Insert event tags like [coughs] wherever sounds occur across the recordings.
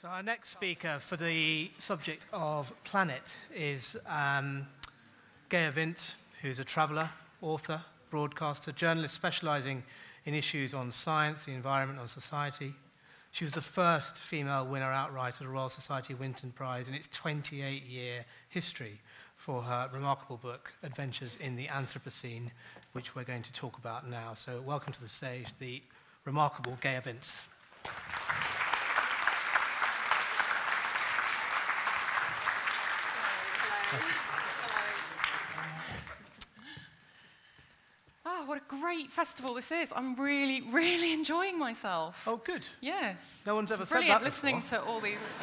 So, our next speaker for the subject of planet is um, Gaia Vince, who's a traveller, author, broadcaster, journalist specialising in issues on science, the environment, and society. She was the first female winner outright of the Royal Society Winton Prize in its 28 year history for her remarkable book, Adventures in the Anthropocene, which we're going to talk about now. So, welcome to the stage, the remarkable Gaia Vince. Oh, what a great festival this is. I'm really, really enjoying myself. Oh, good. Yes. No one's ever it's said that before. listening to all these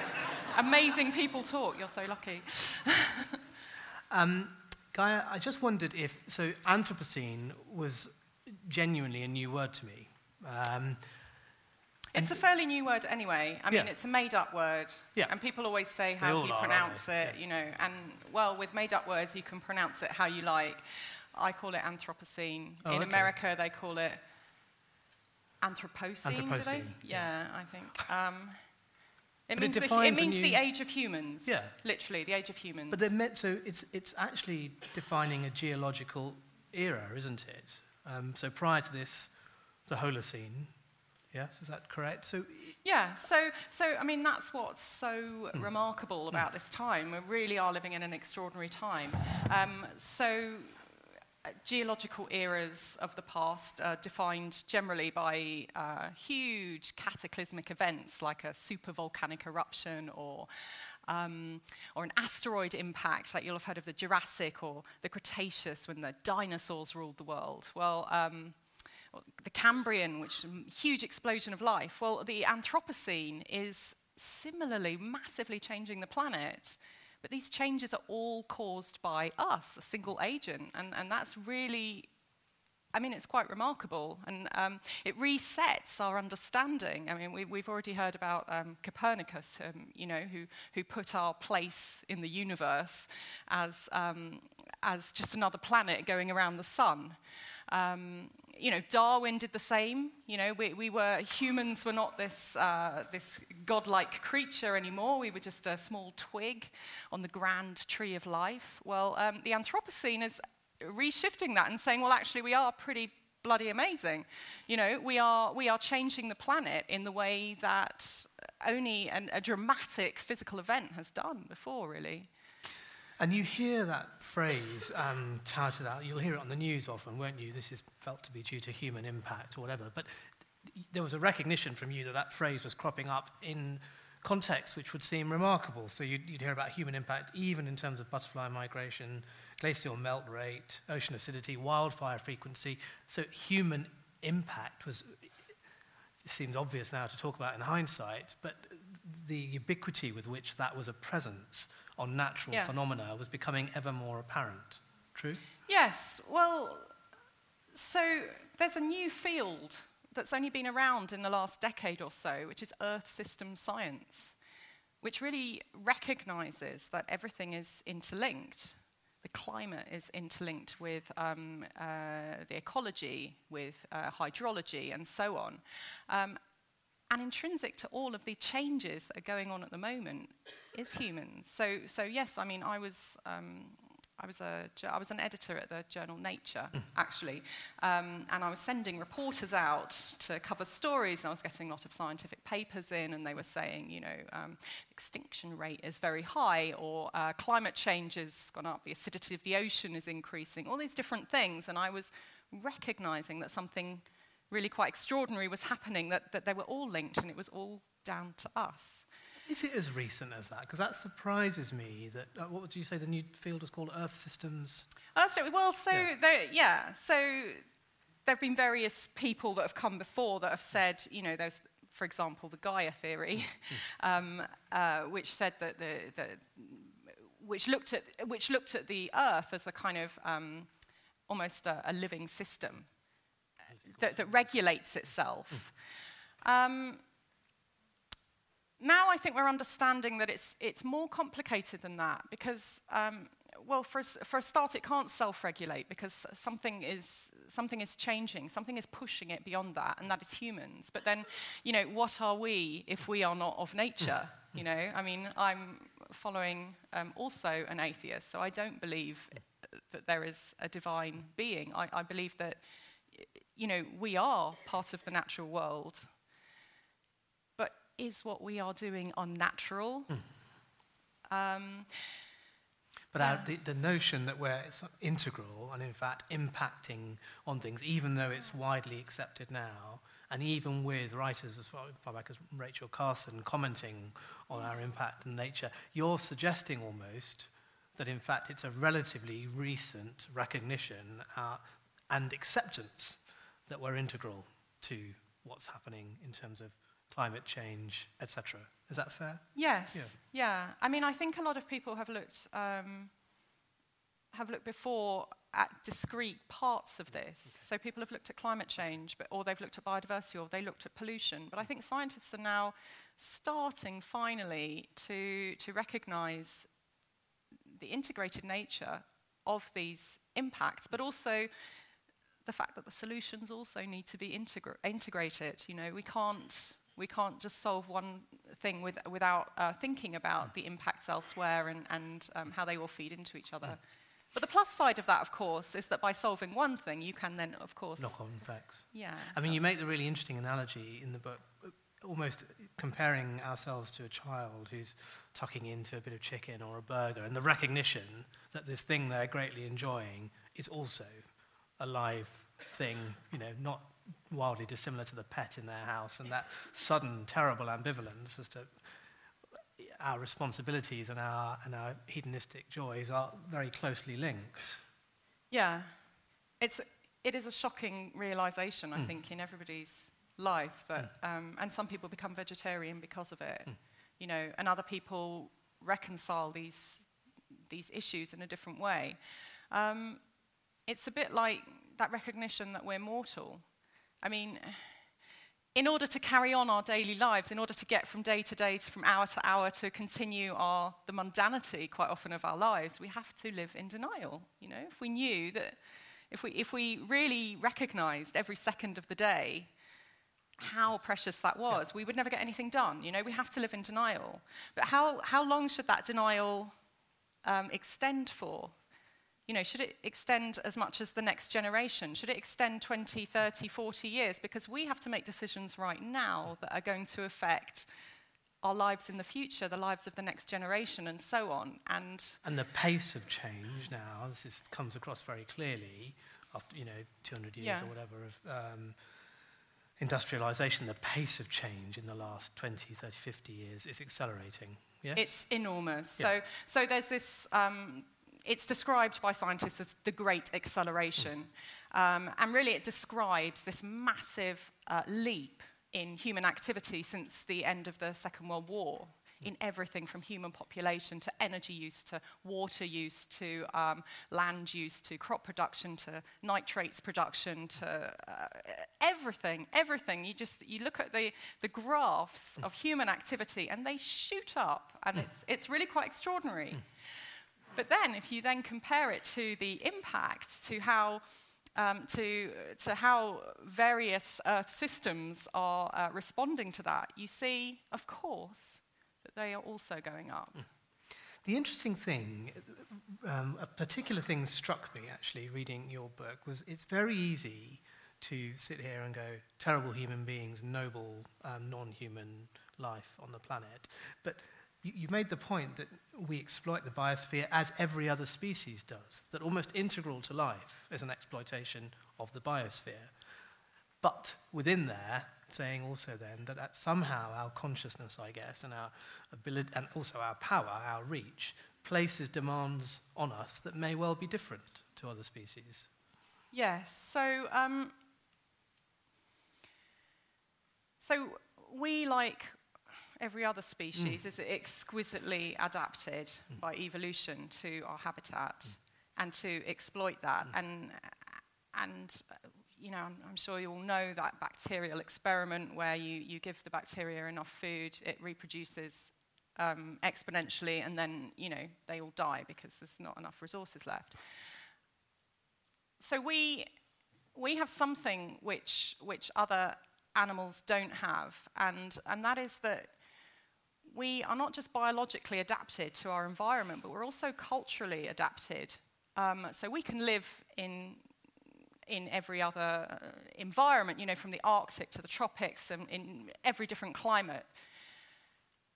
amazing people talk. You're so lucky. [laughs] um, Gaia, I just wondered if, so Anthropocene was genuinely a new word to me. Um, It's a fairly new word anyway. I mean, Yeah. it's a made up word. Yeah. And people always say, They how all do you are, aren't pronounce they? it? Yeah. You know, and well, with made up words, you can pronounce it how you like. I call it Anthropocene. Oh, In okay. America, they call it Anthropocene, do they? Anthropocene, Yeah, I think. Um, it, But it means the, hu- defines it a means the new- age of humans. Yeah. Literally, the age of humans. but they're meant, so it's, it's actually defining a geological era, isn't it? Um, so prior to this, the Holocene. Yes, is that correct? So, Yeah, so, so I mean, that's what's so Hmm. remarkable about this time. We really are living in an extraordinary time. Um, so, uh, geological eras of the past are defined generally by uh, huge cataclysmic events like a supervolcanic eruption or um, or an asteroid impact, like you'll have heard of the Jurassic or the Cretaceous when the dinosaurs ruled the world. Well, um, the Cambrian, which huge explosion of life. Well, the Anthropocene is similarly massively changing the planet. But these changes are all caused by us, a single agent. And, and that's really, I mean, it's quite remarkable. And um, it resets our understanding. I mean, we, we've already heard about um, Copernicus, um, you know, who, who put our place in the universe as, um, as just another planet going around the sun. Um, you know, Darwin did the same. You know, we, we were humans were not this uh, this godlike creature anymore. We were just a small twig on the grand tree of life. Well, um, the Anthropocene is reshifting that and saying, well, actually, we are pretty bloody amazing. You know, we are we are changing the planet in the way that only an, a dramatic physical event has done before, really. and you hear that phrase um, touted out, you'll hear it on the news often, won't you? This is felt to be due to human impact or whatever. But there was a recognition from you that that phrase was cropping up in context which would seem remarkable. So you'd, you'd hear about human impact even in terms of butterfly migration, glacial melt rate, ocean acidity, wildfire frequency. So human impact was, it seems obvious now to talk about in hindsight, but the ubiquity with which that was a presence on natural Yeah. phenomena was becoming ever more apparent. True? Yes, well, so there's a new field that's only been around in the last decade or so, which is Earth system science, which really recognizes that everything is interlinked. The climate is interlinked with um, uh, the ecology, with uh, hydrology, and so on. Um, and intrinsic to all of the changes that are going on at the moment is humans. So, so yes, I mean, I was, um, I was, a, I was an editor at the journal Nature, actually, um, and I was sending reporters out to cover stories, and I was getting a lot of scientific papers in, and they were saying, you know, um, extinction rate is very high, or uh, climate change has gone up, the acidity of the ocean is increasing, all these different things, and I was recognizing that something really quite extraordinary was happening, that, that they were all linked and it was all down to us. Is it as recent as that? Because that surprises me that, uh, what would you say the new field is called? Earth systems? So, well, so, Yeah. There, yeah, so there have been various people that have come before that have said, you know, there's, for example, the Gaia theory, [laughs] um, uh, which said that the, the which looked at which looked at the Earth as a kind of um, almost a, a living system that, that regulates itself. Um, now I think we're understanding that it's, it's more complicated than that because, um, well, for a, for a start, it can't self-regulate because something is, something is changing, something is pushing it beyond that, and that is humans. But then, you know, what are we if we are not of nature? You know, I mean, I'm following um, also an atheist, so I don't believe that there is a divine being. I, I believe that, you know, we are part of the natural world. Is what we are doing unnatural? Mm. Um, but yeah. our, the, the notion that we're integral and, in fact, impacting on things, even though it's widely accepted now, and even with writers as far, back as Rachel Carson commenting on our impact in nature, you're suggesting almost that, in fact, it's a relatively recent recognition uh, and acceptance that we're integral to what's happening in terms of climate change, etc. Is that fair? Yes. Yeah. yeah. I mean, I think a lot of people have looked um, have looked before at discrete parts of this. So people have looked at climate change, but, or they've looked at biodiversity, or they looked at pollution. But I think scientists are now starting finally to to recognise the integrated nature of these impacts, but also the fact that the solutions also need to be integra- integrated. You know, we can't we can't just solve one thing with, without uh, thinking about the impacts elsewhere and, and um, how they all feed into each other. But the plus side of that, of course, is that by solving one thing, you can then, of course. Knock on effects. Yeah. I mean, you make the really interesting analogy in the book, almost comparing ourselves to a child who's tucking into a bit of chicken or a burger, and the recognition that this thing they're greatly enjoying is also a live thing, you know, not wildly dissimilar to the pet in their house, and that sudden terrible ambivalence as to our responsibilities and our, and our hedonistic joys are very closely linked. Yeah. It's, it is a shocking realization, I mm. think, in everybody's life. That, mm. um, and some people become vegetarian because of it, mm. you know, and other people reconcile these, these issues in a different way. Um, it's a bit like that recognition that we're mortal. I mean, in order to carry on our daily lives, in order to get from day to day, from hour to hour, to continue our, the mundanity quite often of our lives, we have to live in denial. You know, if we knew that, if we, if we really recognized every second of the day how precious that was, we would never get anything done. You know, we have to live in denial. But how, how long should that denial um, extend for? You know, should it extend as much as the next generation? Should it extend 20, 30, 40 years? Because we have to make decisions right now that are going to affect our lives in the future, the lives of the next generation, and so on. And, and the pace of change now, this is, comes across very clearly after, you know, 200 years yeah. or whatever of um, industrialization, the pace of change in the last 20, 30, 50 years is accelerating. Yes? It's enormous. Yeah. So, so there's this um, it's described by scientists as the Great Acceleration. Um, and really, it describes this massive uh, leap in human activity since the end of the Second World War in everything from human population to energy use to water use to um, land use to crop production to nitrates production to uh, everything everything you just you look at the, the graphs of human activity and they shoot up and it's, it's really quite extraordinary but then, if you then compare it to the impact, to how um, to, to how various Earth systems are uh, responding to that, you see, of course, that they are also going up. Hmm. The interesting thing, um, a particular thing struck me actually reading your book, was it's very easy to sit here and go, terrible human beings, noble um, non human life on the planet. But you, made the point that we exploit the biosphere as every other species does, that almost integral to life is an exploitation of the biosphere. But within there, saying also then that, that somehow our consciousness, I guess, and our ability, and also our power, our reach, places demands on us that may well be different to other species. Yes. So, um, so we, like every other species mm. is exquisitely adapted mm. by evolution to our habitat mm. and to exploit that. Mm. And, and you know, I'm, I'm, sure you all know that bacterial experiment where you, you give the bacteria enough food, it reproduces um, exponentially, and then, you know, they all die because there's not enough resources left. So we, we have something which, which other animals don't have, and, and that is that we are not just biologically adapted to our environment, but we're also culturally adapted. Um, so we can live in, in every other uh, environment, you know, from the Arctic to the tropics and in every different climate.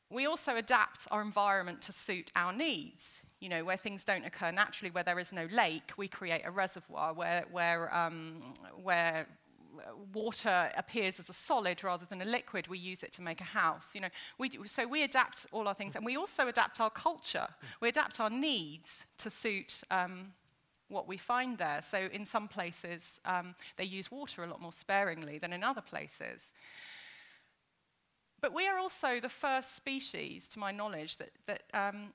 We also adapt our environment to suit our needs. You know, where things don't occur naturally, where there is no lake, we create a reservoir. Where, where, um, where water appears as a solid rather than a liquid, we use it to make a house. You know, we do, so we adapt all our things, and we also adapt our culture. We adapt our needs to suit um, what we find there. So in some places, um, they use water a lot more sparingly than in other places. But we are also the first species, to my knowledge, that, that, um,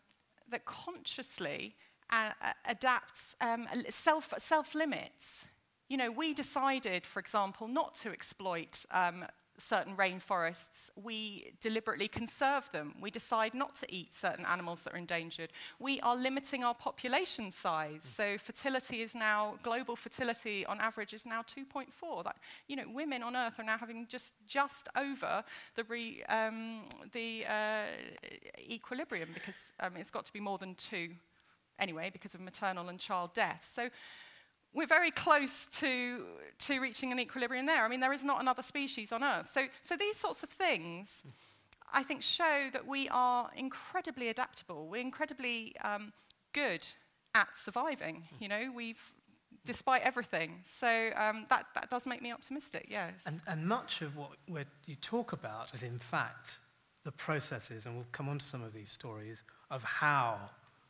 that consciously uh, adapts, um, self, self limits you know, we decided, for example, not to exploit um, certain rainforests. We deliberately conserve them. We decide not to eat certain animals that are endangered. We are limiting our population size. So fertility is now, global fertility on average is now 2.4. That, you know, women on Earth are now having just, just over the, re, um, the uh, equilibrium because um, it's got to be more than two anyway because of maternal and child death. So we're very close to, to reaching an equilibrium there. I mean, there is not another species on Earth. So, so these sorts of things, I think, show that we are incredibly adaptable. We're incredibly um, good at surviving. You know, we've, despite everything. So um, that, that does make me optimistic, yes. And, and much of what you talk about is, in fact, the processes, and we'll come on to some of these stories, of how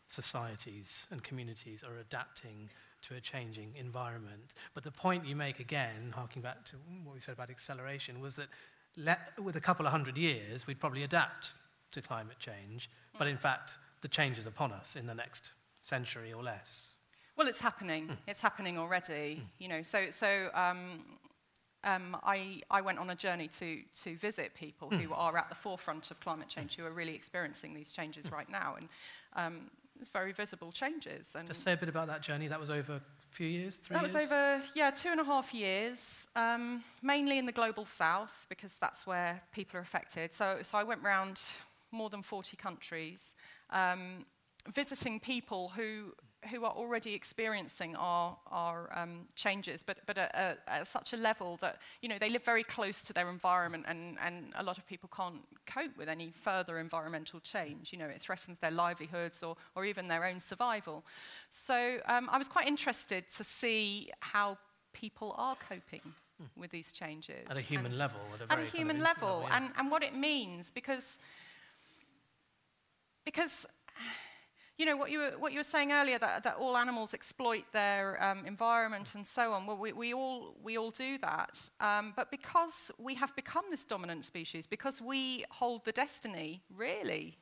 societies and communities are adapting to a changing environment. But the point you make again, harking back to what we said about acceleration, was that let, with a couple of hundred years, we'd probably adapt to climate change. Mm. But in fact, the change is upon us in the next century or less. Well, it's happening. Mm. It's happening already. Mm. You know, so so um, um, I, I went on a journey to to visit people who mm. are at the forefront of climate change, who are really experiencing these changes mm. right now, and um, very visible changes. And Just say a bit about that journey. That was over a few years, three that years? That was over, yeah, two and a half years, um, mainly in the global south, because that's where people are affected. So, so I went around more than 40 countries, um, visiting people who who are already experiencing our, our um, changes, but, but at, at, at, such a level that you know, they live very close to their environment, and, and a lot of people can't cope with any further environmental change. You know, it threatens their livelihoods or, or even their own survival. So um, I was quite interested to see how people are coping hmm. with these changes. At a human and level. At a, at a human level, level yeah. and, and what it means, because, because you know, what you were, what you were saying earlier, that, that all animals exploit their um, environment and so on, well, we, we, all, we all do that. Um, but because we have become this dominant species, because we hold the destiny, really,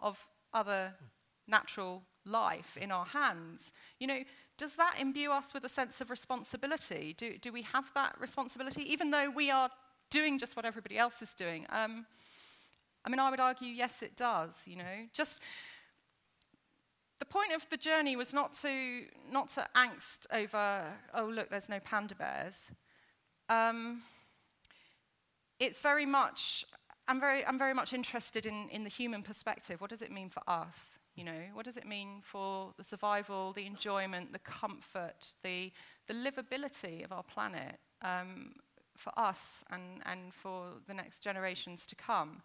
of other natural life in our hands, you know, does that imbue us with a sense of responsibility? Do, do we have that responsibility, even though we are doing just what everybody else is doing? Um, I mean, I would argue, yes, it does, you know. Just the point of the journey was not to, not to angst over, oh, look, there's no panda bears. Um, it's very much, I'm very, I'm very much interested in, in the human perspective. What does it mean for us? You know, what does it mean for the survival, the enjoyment, the comfort, the, the livability of our planet um, for us and, and for the next generations to come?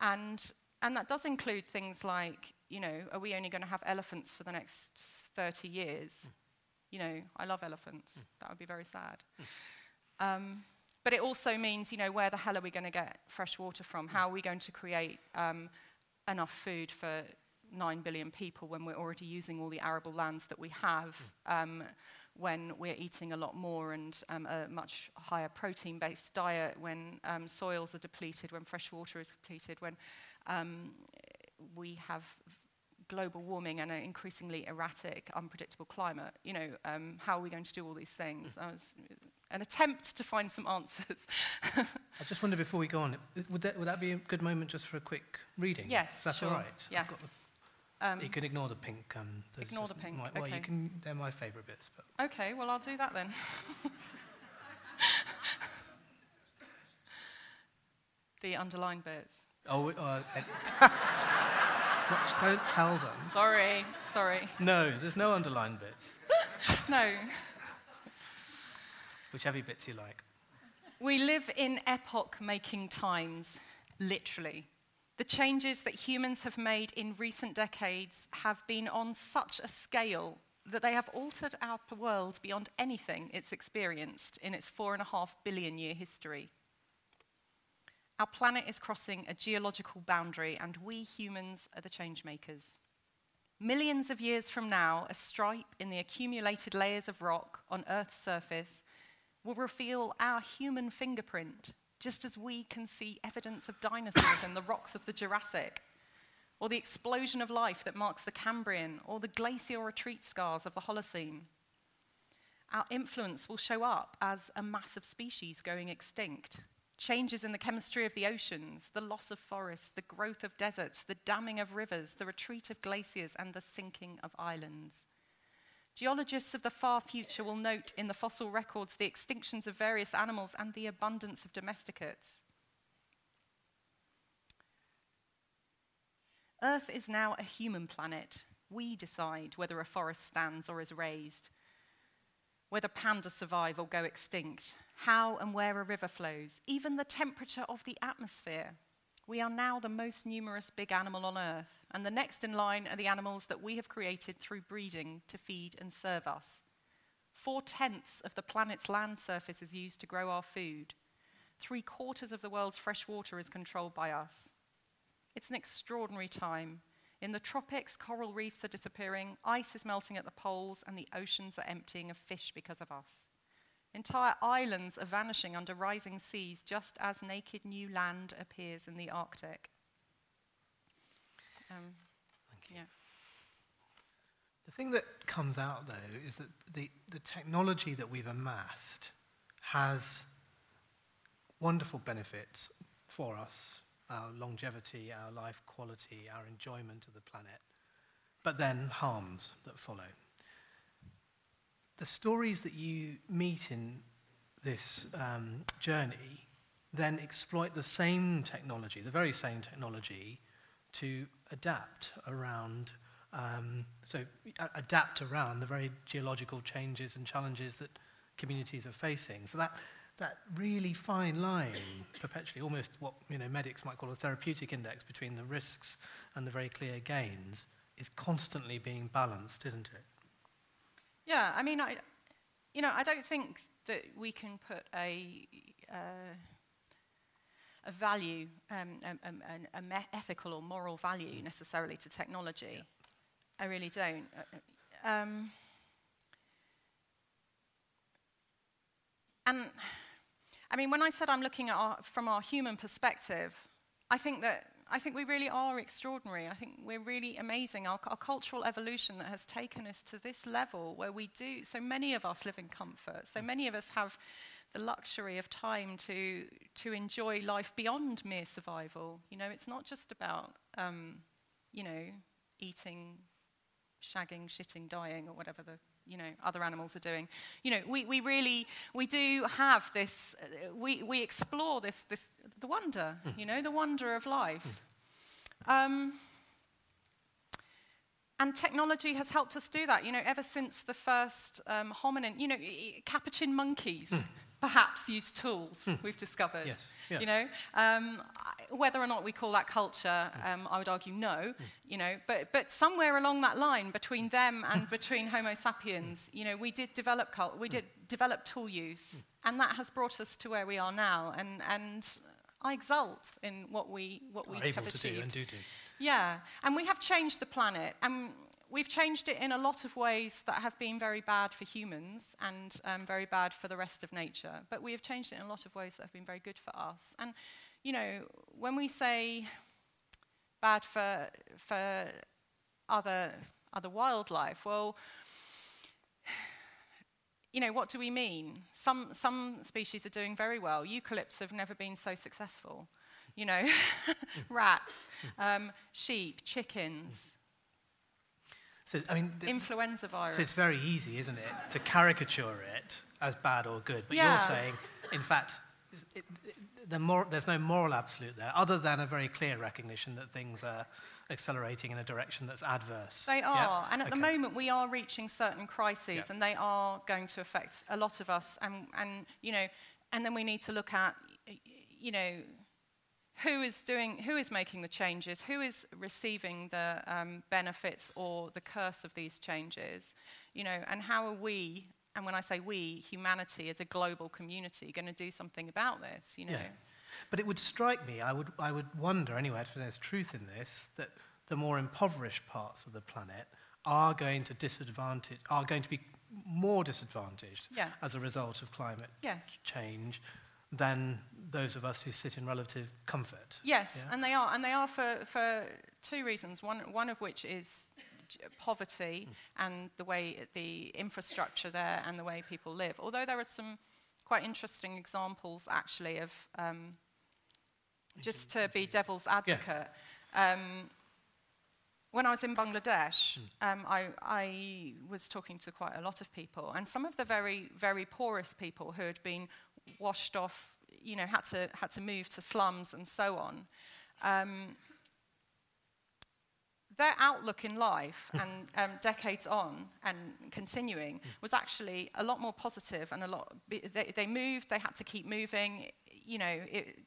And, and that does include things like you know, are we only going to have elephants for the next 30 years? Mm. You know, I love elephants. Mm. That would be very sad. Mm. Um, but it also means, you know, where the hell are we going to get fresh water from? How are we going to create um, enough food for 9 billion people when we're already using all the arable lands that we have, um, when we're eating a lot more and um, a much higher protein based diet, when um, soils are depleted, when fresh water is depleted, when um, we have global warming and an increasingly erratic, unpredictable climate. You know, um, how are we going to do all these things? Mm. Was, an attempt to find some answers. [laughs] I just wonder before we go on, would that, would that be a good moment just for a quick reading? Yes, That's sure. all right. Yeah. Um, you can ignore the pink. Um, ignore the pink. My, well, okay. you can. They're my favourite bits. But. Okay, well I'll do that then. [laughs] [laughs] the underlined bits. Oh, uh, don't tell them. Sorry, sorry. No, there's no underlined bits. [laughs] no. Whichever bits you like. We live in epoch making times, literally. The changes that humans have made in recent decades have been on such a scale that they have altered our world beyond anything it's experienced in its four and a half billion year history. Our planet is crossing a geological boundary, and we humans are the change makers. Millions of years from now, a stripe in the accumulated layers of rock on Earth's surface will reveal our human fingerprint, just as we can see evidence of dinosaurs in the rocks of the Jurassic, or the explosion of life that marks the Cambrian, or the glacial retreat scars of the Holocene. Our influence will show up as a mass of species going extinct changes in the chemistry of the oceans, the loss of forests, the growth of deserts, the damming of rivers, the retreat of glaciers, and the sinking of islands. Geologists of the far future will note in the fossil records the extinctions of various animals and the abundance of domesticates. Earth is now a human planet. We decide whether a forest stands or is razed whether pandas survive or go extinct, how and where a river flows, even the temperature of the atmosphere. We are now the most numerous big animal on Earth, and the next in line are the animals that we have created through breeding to feed and serve us. Four tenths of the planet's land surface is used to grow our food. Three quarters of the world's fresh water is controlled by us. It's an extraordinary time, in the tropics, coral reefs are disappearing, ice is melting at the poles, and the oceans are emptying of fish because of us. Entire islands are vanishing under rising seas, just as naked new land appears in the Arctic. Um, Thank you. Yeah. The thing that comes out, though, is that the, the technology that we've amassed has wonderful benefits for us our longevity, our life quality, our enjoyment of the planet, but then harms that follow. The stories that you meet in this um, journey then exploit the same technology, the very same technology, to adapt around, um, so adapt around the very geological changes and challenges that communities are facing. So that that really fine line perpetually, almost what you know, medics might call a therapeutic index between the risks and the very clear gains, is constantly being balanced, isn't it? Yeah, I mean, I, you know, I don't think that we can put a, uh, a value, um, a, a, a ethical or moral value necessarily to technology. Yeah. I really don't. Uh, um, and I mean, when I said I'm looking at our, from our human perspective, I think that I think we really are extraordinary. I think we're really amazing. Our, our, cultural evolution that has taken us to this level where we do, so many of us live in comfort. So many of us have the luxury of time to, to enjoy life beyond mere survival. You know, it's not just about, um, you know, eating, shagging, shitting, dying, or whatever the you know, other animals are doing. You know, we, we really, we do have this, uh, we, we explore this, this, the wonder, mm. you know, the wonder of life. Mm. Um, and technology has helped us do that, you know, ever since the first um, hominin, you know, capuchin monkeys. Mm perhaps use tools hmm. we've discovered. Yes. Yeah. You know, um, whether or not we call that culture, hmm. um, I would argue no. Hmm. You know, but but somewhere along that line between them and [laughs] between Homo sapiens, you know, we did develop cult, we did develop tool use, and that has brought us to where we are now. And and I exult in what we what we have achieved. to Do and do do. Yeah, and we have changed the planet. And we've changed it in a lot of ways that have been very bad for humans and um, very bad for the rest of nature. But we have changed it in a lot of ways that have been very good for us. And, you know, when we say bad for, for other, other wildlife, well, you know, what do we mean? Some, some species are doing very well. Eucalypts have never been so successful. You know, [laughs] rats, um, sheep, chickens, so, I mean, influenza virus. So it's very easy, isn't it, to caricature it as bad or good. But yeah. you're saying, in fact, it, it, the mor- there's no moral absolute there, other than a very clear recognition that things are accelerating in a direction that's adverse. They are. Yeah? And at Okay. the moment, we are reaching certain crises, Yeah. and they are going to affect a lot of us. And, and, you know, and then we need to look at, you know, who is doing who is making the changes who is receiving the um, benefits or the curse of these changes you know and how are we and when i say we humanity as a global community going to do something about this you know yeah. but it would strike me i would i would wonder anyway if there's truth in this that the more impoverished parts of the planet are going to disadvantage are going to be more disadvantaged yeah. as a result of climate yes. change than those of us who sit in relative comfort. Yes, Yeah? and they are, and they are for, for two reasons. One, one of which is poverty and the way the infrastructure there and the way people live. Although there are some quite interesting examples, actually, of um, just to be devil's advocate. Um, when I was in Bangladesh, um, I, I was talking to quite a lot of people, and some of the very, very poorest people who had been washed off, you know, had to, had to move to slums and so on. Um, their outlook in life [laughs] and um, decades on and continuing was actually a lot more positive and a lot they, they moved they had to keep moving. You know it,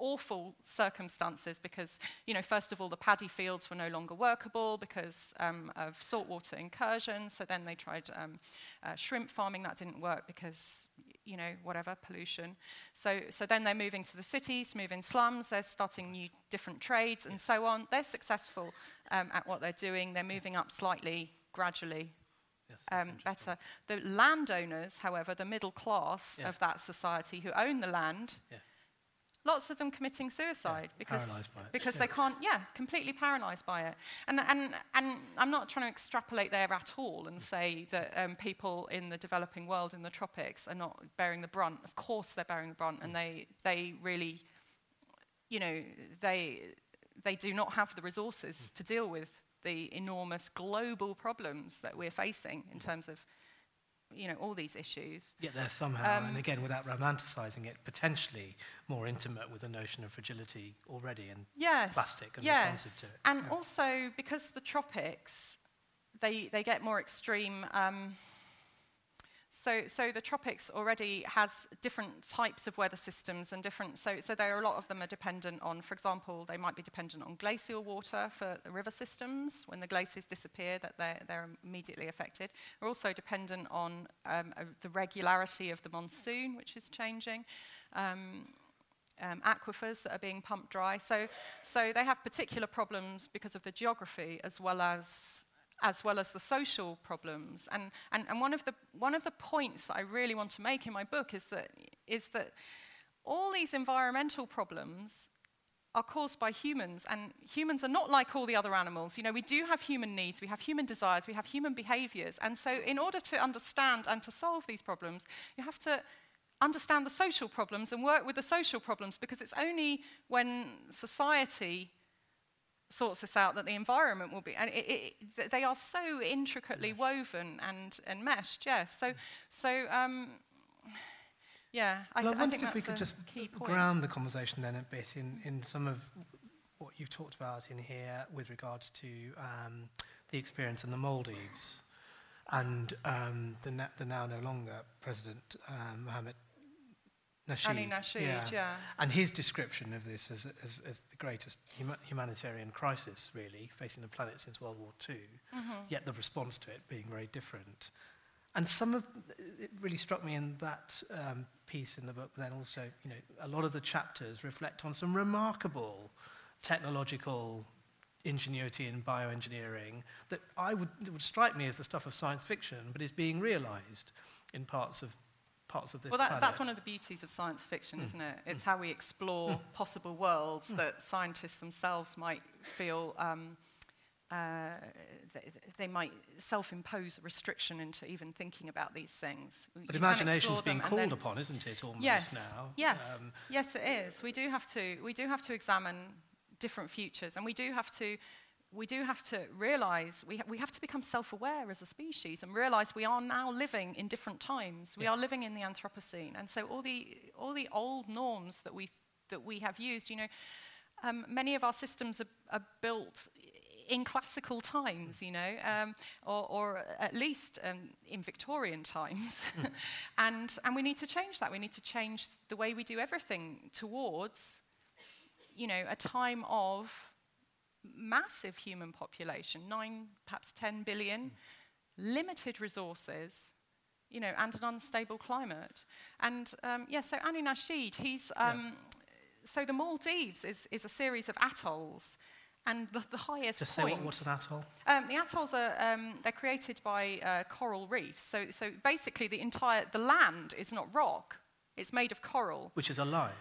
awful circumstances because you know first of all the paddy fields were no longer workable because um, of saltwater incursion. So then they tried um, uh, shrimp farming. That didn't work because you know, whatever, pollution. So, so then they're moving to the cities, moving slums, they're starting new different trades and so on. They're successful um, at what they're doing. They're moving up slightly, gradually, Yes, um, better. The landowners, however, the middle class yeah. of that society who own the land, yeah. Lots of them committing suicide because, by it. because Yeah. they can't, yeah, completely paralysed by it. And, and, and I'm not trying to extrapolate there at all and mm. say that um, people in the developing world in the tropics are not bearing the brunt. Of course they're bearing the brunt and mm. they, they really, you know, they, they do not have the resources mm. to deal with the enormous global problems that we're facing in terms of, you know, all these issues. Yet they're somehow, um, and again, without romanticising it, potentially more intimate with the notion of fragility already and yes, plastic and yes. responsive to it. And yeah. also because the tropics, they, they get more extreme. Um, so, so the tropics already has different types of weather systems and different. So, so there are a lot of them are dependent on. For example, they might be dependent on glacial water for river systems. When the glaciers disappear, that they're, they're immediately affected. They're also dependent on um, uh, the regularity of the monsoon, which is changing. Um, um, aquifers that are being pumped dry. So, so they have particular problems because of the geography as well as, as, well as the social problems. And, and, and one, of the, one of the points that I really want to make in my book is that, is that all these environmental problems are caused by humans, and humans are not like all the other animals. You know, we do have human needs, we have human desires, we have human behaviors. And so, in order to understand and to solve these problems, you have to understand the social problems and work with the social problems because it's only when society sorts this out that the environment will be. And it, it, they are so intricately woven and, and meshed yes so so um, yeah I, Well, th- I I wondered if we could just ground the conversation then a bit in, in some of what you've talked about in here with regards to um, the experience in the Maldives and um, the, na- the now no longer President um, Mohammed Nasheed. Ali Nasheed yeah. And his description of this as, as, as the greatest huma- humanitarian crisis, really, facing the planet since World War II, Mm-hmm. yet the response to it being very different. And some of it really struck me in that um, piece in the book, but then also, you know, a lot of the chapters reflect on some remarkable technological ingenuity in bioengineering that I would, would strike me as the stuff of science fiction, but is being realized in parts of parts of this well, that, that's one of the beauties of science fiction, isn't it? It's how we explore possible worlds that scientists themselves might feel um, uh, they, they might self-impose a restriction into even thinking about these things. But imagination's being called upon, isn't it, almost Yes, now? yes, Um, yes, it is. We do have to. We do have to examine different futures, and we do have to we do have to realize, we, ha we have to become self aware as a species and realize we are now living in different times. We yeah. are living in the Anthropocene. And so all the, all the old norms that we, that we have used, you know, um, many of our systems are, are built in classical times, you know, um, or, or at least um, in Victorian times. Hmm. [laughs] and, and we need to change that. We need to change the way we do everything towards, you know, a time of massive human population, nine, perhaps 10 billion, limited resources, you know, and an unstable climate. And um, yeah, so Ali Nasheed, he's, um, so the Maldives is, is a series of atolls. And the, the highest Just say point. what, what's an atoll? Um, the atolls are um, they're created by uh, coral reefs. So, so basically, the entire the land is not rock; it's made of coral, Which is alive.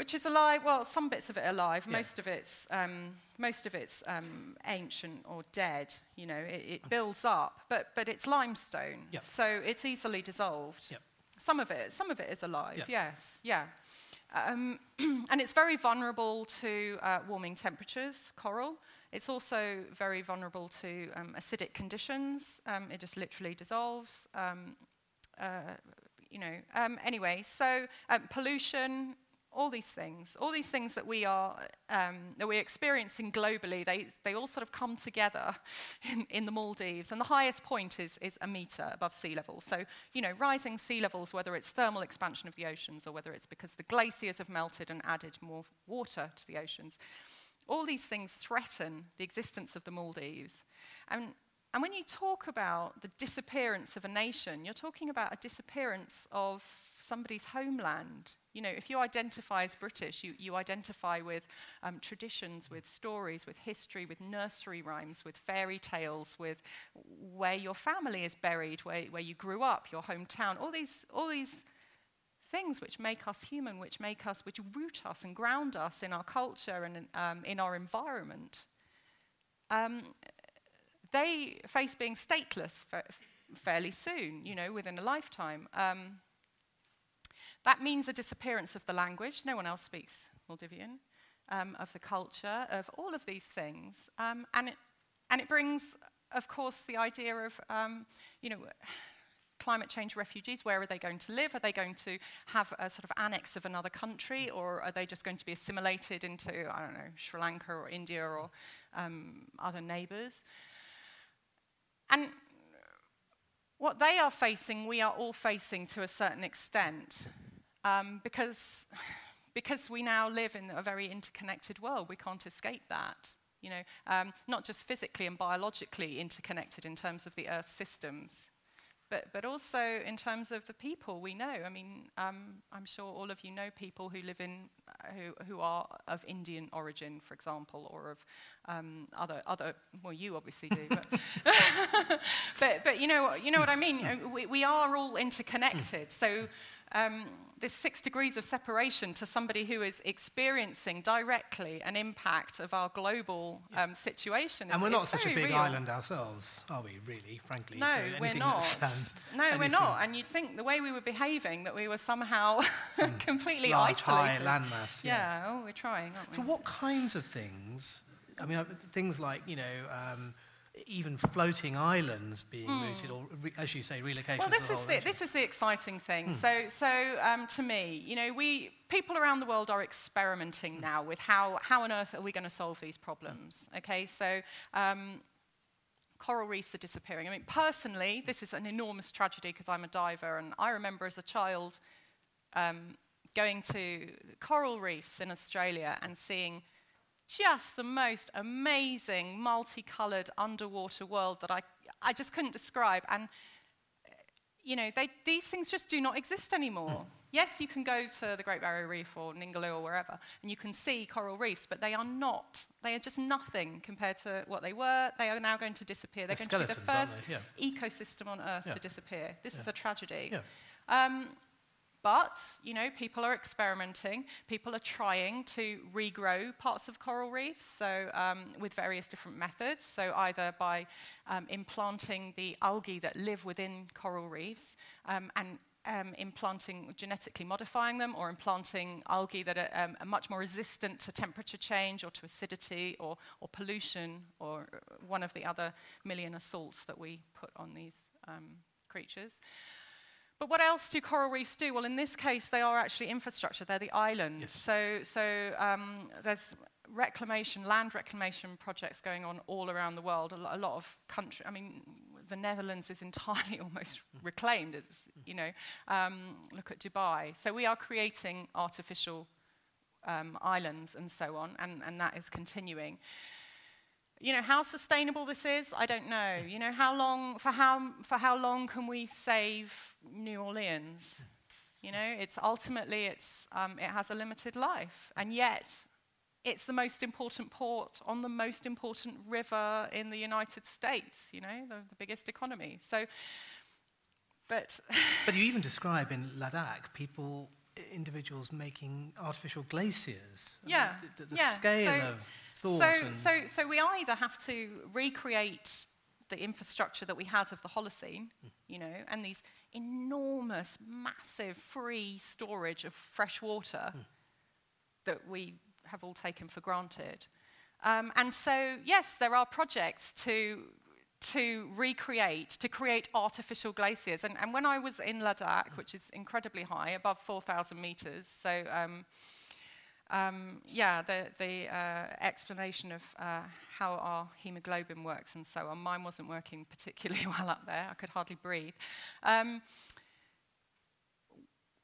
Which is alive. Well, some bits of it are alive. Yeah. Most of it's um, most of it's um, ancient or dead. You know, it, it builds up, but but it's limestone, so it's easily dissolved. Yep. Some of it, some of it is alive. Yes, yeah. Um, [clears throat] and it's very vulnerable to uh, warming temperatures, coral. It's also very vulnerable to um, acidic conditions. Um, it just literally dissolves. Um, uh, you know. Um, anyway, so um, pollution, all these things, all these things that we are um, that we're experiencing globally, they they all sort of come together [laughs] in, in the Maldives. And the highest point is is a meter above sea level. So you know, rising sea levels, whether it's thermal expansion of the oceans or whether it's because the glaciers have melted and added more water to the oceans, all these things threaten the existence of the Maldives. And and when you talk about the disappearance of a nation, you're talking about a disappearance of somebody's homeland. You know, if you identify as British, you, you identify with um, traditions, with stories, with history, with nursery rhymes, with fairy tales, with where your family is buried, where, where you grew up, your hometown, all these, all these things which make us human, which make us, which root us and ground us in our culture and um, in our environment. Um, they face being stateless fa- fairly soon, you know, within a lifetime. Um, that means a disappearance of the language. No one else speaks Maldivian, um, of the culture, of all of these things. Um, and, it, and it brings, of course, the idea of, um, you know, climate change refugees, where are they going to live? Are they going to have a sort of annex of another country, or are they just going to be assimilated into, I don't know, Sri Lanka or India or um, other neighbours? And what they are facing, we are all facing to a certain extent, um, because, [sighs] because we now live in a very interconnected world. We can't escape that. You know, um, not just physically and biologically interconnected in terms of the Earth systems, but, but also in terms of the people we know. I mean, um, I'm sure all of you know people who live in, who, who are of Indian origin, for example, or of um, other, other, well, you obviously do, but, [laughs] but, but you, know, you know what I mean? We, we are all interconnected. So um, this six degrees of separation to somebody who is experiencing directly an impact of our global um, situation is And we're not such a big real. island ourselves, are we, really, frankly? No, So we're not. um, no, we're not. And you'd think the way we were behaving that we were somehow [laughs] completely Large, high isolated. landmass. yeah. oh, we're trying, aren't we? So, what kinds of things? I mean, uh, things like you know, um, even floating islands being mooted, or re, as you say, relocation. Hmm. Well, this the is the, region. this is the exciting thing. Hmm. So, so um, to me, you know, we people around the world are experimenting Hmm. now with how how on earth are we going to solve these problems? Okay, so. Um, Coral reefs are disappearing. I mean, personally, this is an enormous tragedy because I'm a diver, and I remember as a child um, going to coral reefs in Australia and seeing just the most amazing multicolored underwater world that I, I just couldn't describe. And, you know, they, these things just do not exist anymore. yes, you can go to the Great Barrier Reef or Ningaloo or wherever, and you can see coral reefs, but they are not. They are just nothing compared to what they were. They are now going to disappear. They're, They're going to be the first yeah. ecosystem on Earth yeah. to disappear. This yeah. is a tragedy. Um, but, you know, people are experimenting. People are trying to regrow parts of coral reefs, so um, with various different methods. So either by um, implanting the algae that live within coral reefs um, and um, implanting, genetically modifying them, or implanting algae that are, um, are, much more resistant to temperature change or to acidity or, or pollution or one of the other million assaults that we put on these um, creatures. But what else do coral reefs do? Well, in this case, they are actually infrastructure. They're the islands. Yes. So, so um, there's reclamation, land reclamation projects going on all around the world. A, lot of country. I mean, the Netherlands is [laughs] entirely almost reclaimed. It's, you know, um, look at Dubai. So we are creating artificial um, islands and so on, and, and that is continuing. You know, how sustainable this is, I don't know. You know, how long, for how, for how long can we save New Orleans? You know, it's ultimately, it's, um, it has a limited life. And yet, it's the most important port on the most important river in the United States, you know, the, the biggest economy. So, but. [laughs] but you even describe in Ladakh people, individuals making artificial glaciers. Yeah. I mean, the, the yeah. scale so, of thought. So, so, so we either have to recreate the infrastructure that we had of the Holocene, mm. you know, and these enormous, massive free storage of fresh water mm. that we have all taken for granted. Um, and so, yes, there are projects to, to recreate, to create artificial glaciers. And, and when I was in Ladakh, which is incredibly high, above 4,000 meters, so um, um, yeah, the, the uh, explanation of uh, how our hemoglobin works and so on, mine wasn't working particularly [laughs] well up there. I could hardly breathe. Um,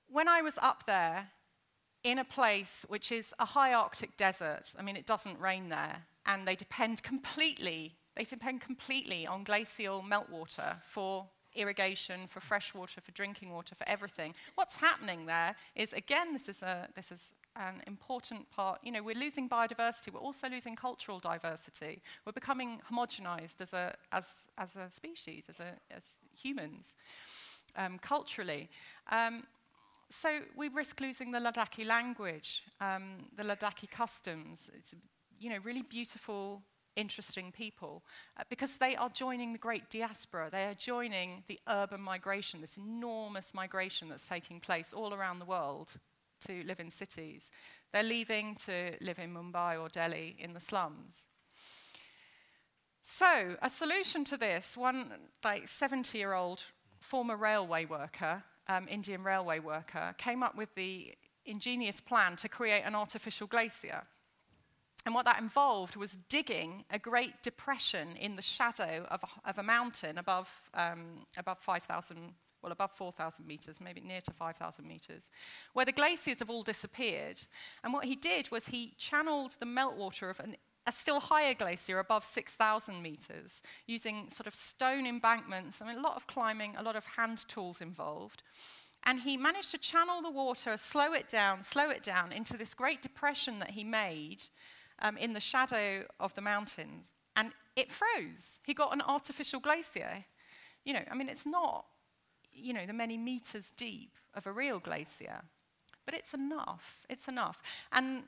when I was up there, in a place which is a high Arctic desert. I mean, it doesn't rain there, and they depend completely, they depend completely on glacial meltwater for irrigation, for fresh water, for drinking water, for everything. What's happening there is, again, this is, a, this is an important part. You know, we're losing biodiversity, we're also losing cultural diversity. We're becoming homogenized as a, as, as a species, as, a, as humans, um, culturally. Um, so we risk losing the Ladakhi language, um, the Ladakhi customs. It's, you know, really beautiful, interesting people, uh, because they are joining the great diaspora. They are joining the urban migration, this enormous migration that's taking place all around the world to live in cities. They're leaving to live in Mumbai or Delhi in the slums. So, a solution to this, one like 70 year old former railway worker um, Indian railway worker, came up with the ingenious plan to create an artificial glacier. And what that involved was digging a great depression in the shadow of a, of a mountain above, um, above 5,000, well, above 4,000 meters, maybe near to 5,000 meters, where the glaciers have all disappeared. And what he did was he channeled the meltwater of an a still higher glacier above 6,000 meters, using sort of stone embankments. I mean, a lot of climbing, a lot of hand tools involved. And he managed to channel the water, slow it down, slow it down into this great depression that he made um, in the shadow of the mountains. And it froze. He got an artificial glacier. You know, I mean, it's not, you know, the many meters deep of a real glacier, but it's enough. It's enough. And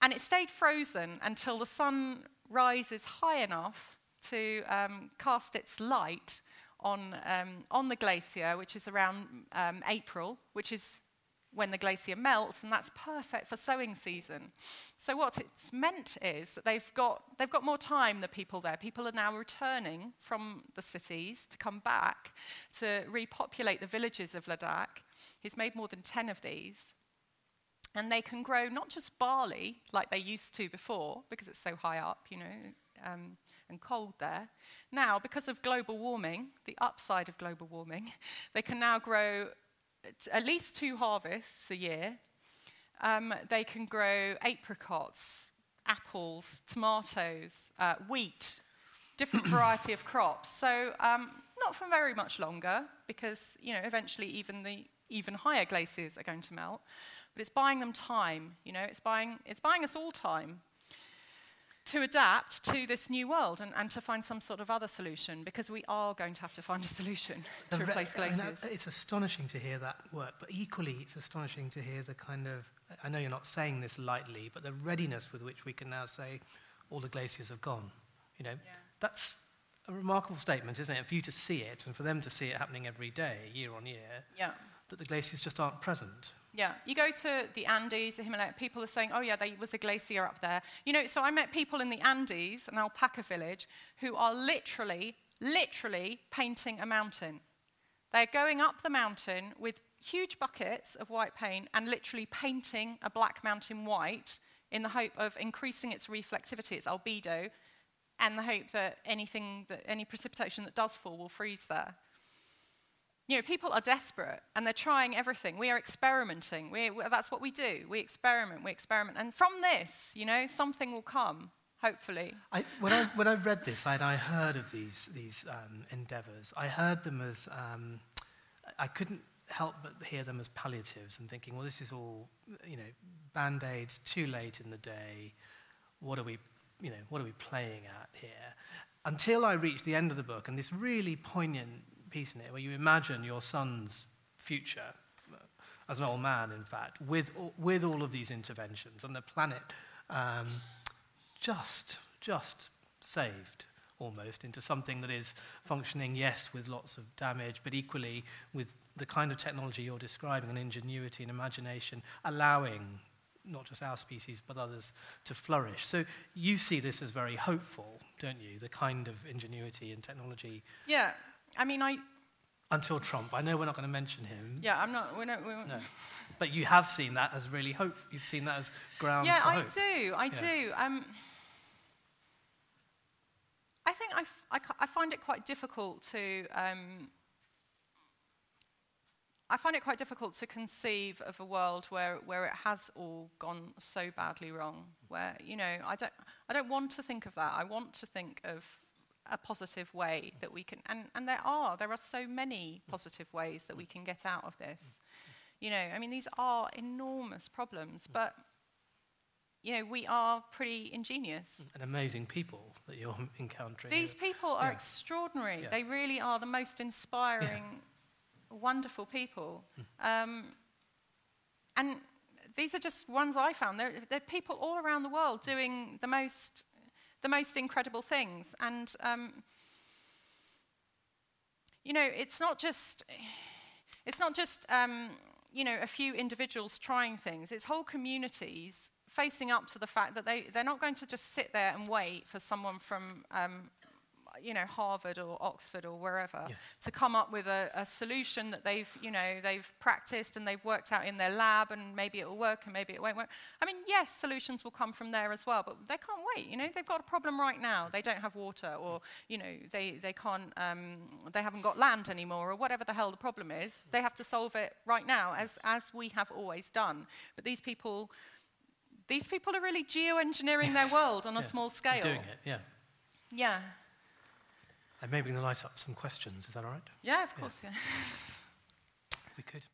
and it stayed frozen until the sun rises high enough to um, cast its light on, um, on the glacier, which is around um, April, which is when the glacier melts, and that's perfect for sowing season. So what it's meant is that they've got, they've got more time, the people there. People are now returning from the cities to come back to repopulate the villages of Ladakh. He's made more than 10 of these. And they can grow not just barley like they used to before, because it's so high up, you know, um, and cold there. Now, because of global warming, the upside of global warming, [laughs] they can now grow at least two harvests a year. Um, they can grow apricots, apples, tomatoes, uh, wheat, different [coughs] variety of crops. So um, not for very much longer, because you know eventually even the even higher glaciers are going to melt but it's buying them time, you know, it's buying, it's buying us all time to adapt to this new world and, and to find some sort of other solution because we are going to have to find a solution [laughs] to replace glaciers. I mean, that, it's astonishing to hear that work, but equally it's astonishing to hear the kind of, I know you're not saying this lightly, but the readiness with which we can now say all the glaciers have gone. You know, yeah. that's a remarkable statement, isn't it? And for you to see it and for them to see it happening every day, year on year. Yeah that the glaciers just aren't present. Yeah, you go to the Andes, the Himalaya, people are saying, oh, yeah, there was a glacier up there. You know, so I met people in the Andes, an alpaca village, who are literally, literally painting a mountain. They're going up the mountain with huge buckets of white paint and literally painting a black mountain white in the hope of increasing its reflectivity, its albedo, and the hope that anything that any precipitation that does fall will freeze there. You know, people are desperate and they're trying everything. We are experimenting. We, that's what we do. We experiment, we experiment. And from this, you know, something will come, hopefully. I, when, I, when I read this, I'd, I heard of these, these um, endeavors. I heard them as, um, I couldn't help but hear them as palliatives and thinking, well, this is all, you know, band aids, too late in the day. What are we, you know, what are we playing at here? Until I reached the end of the book and this really poignant piece in it where you imagine your son's future uh, as an old man, in fact, with, with all of these interventions and the planet um, just, just saved almost into something that is functioning, yes, with lots of damage, but equally with the kind of technology you're describing and ingenuity and imagination, allowing not just our species but others to flourish. So you see this as very hopeful, don't you? The kind of ingenuity and technology. Yeah, I mean, I. Until Trump, I know we're not going to mention him. Yeah, I'm not. We're not. We're no. But you have seen that as really hope. You've seen that as grounds yeah, for I hope. do. I yeah. do. Um, I think I, f- I, I find it quite difficult to. Um, I find it quite difficult to conceive of a world where, where it has all gone so badly wrong. Where you know, I don't, I don't want to think of that. I want to think of a positive way that we can, and, and there are, there are so many positive ways that we can get out of this. You know, I mean, these are enormous problems, but, you know, we are pretty ingenious. And amazing people that you're [laughs] encountering. These people are yeah. extraordinary. Yeah. They really are the most inspiring, yeah. wonderful people. Mm. Um, and these are just ones I found. There, there, are people all around the world doing the most the most incredible things. And, um, you know, it's not just, it's not just um, you know, a few individuals trying things, it's whole communities facing up to the fact that they, they're not going to just sit there and wait for someone from um, you know, Harvard or Oxford or wherever yes. to come up with a, a, solution that they've, you know, they've practiced and they've worked out in their lab and maybe it will work and maybe it won't work. I mean, yes, solutions will come from there as well, but they can't wait. You know, they've got a problem right now. They don't have water or, you know, they, they can't, um, they haven't got land anymore or whatever the hell the problem is. They have to solve it right now as, as we have always done. But these people, these people are really geoengineering their world on yeah. a small scale. Doing it, yeah. Yeah. And maybe we can light up some questions. Is that all right? Yeah, of course, yeah. yeah. we could.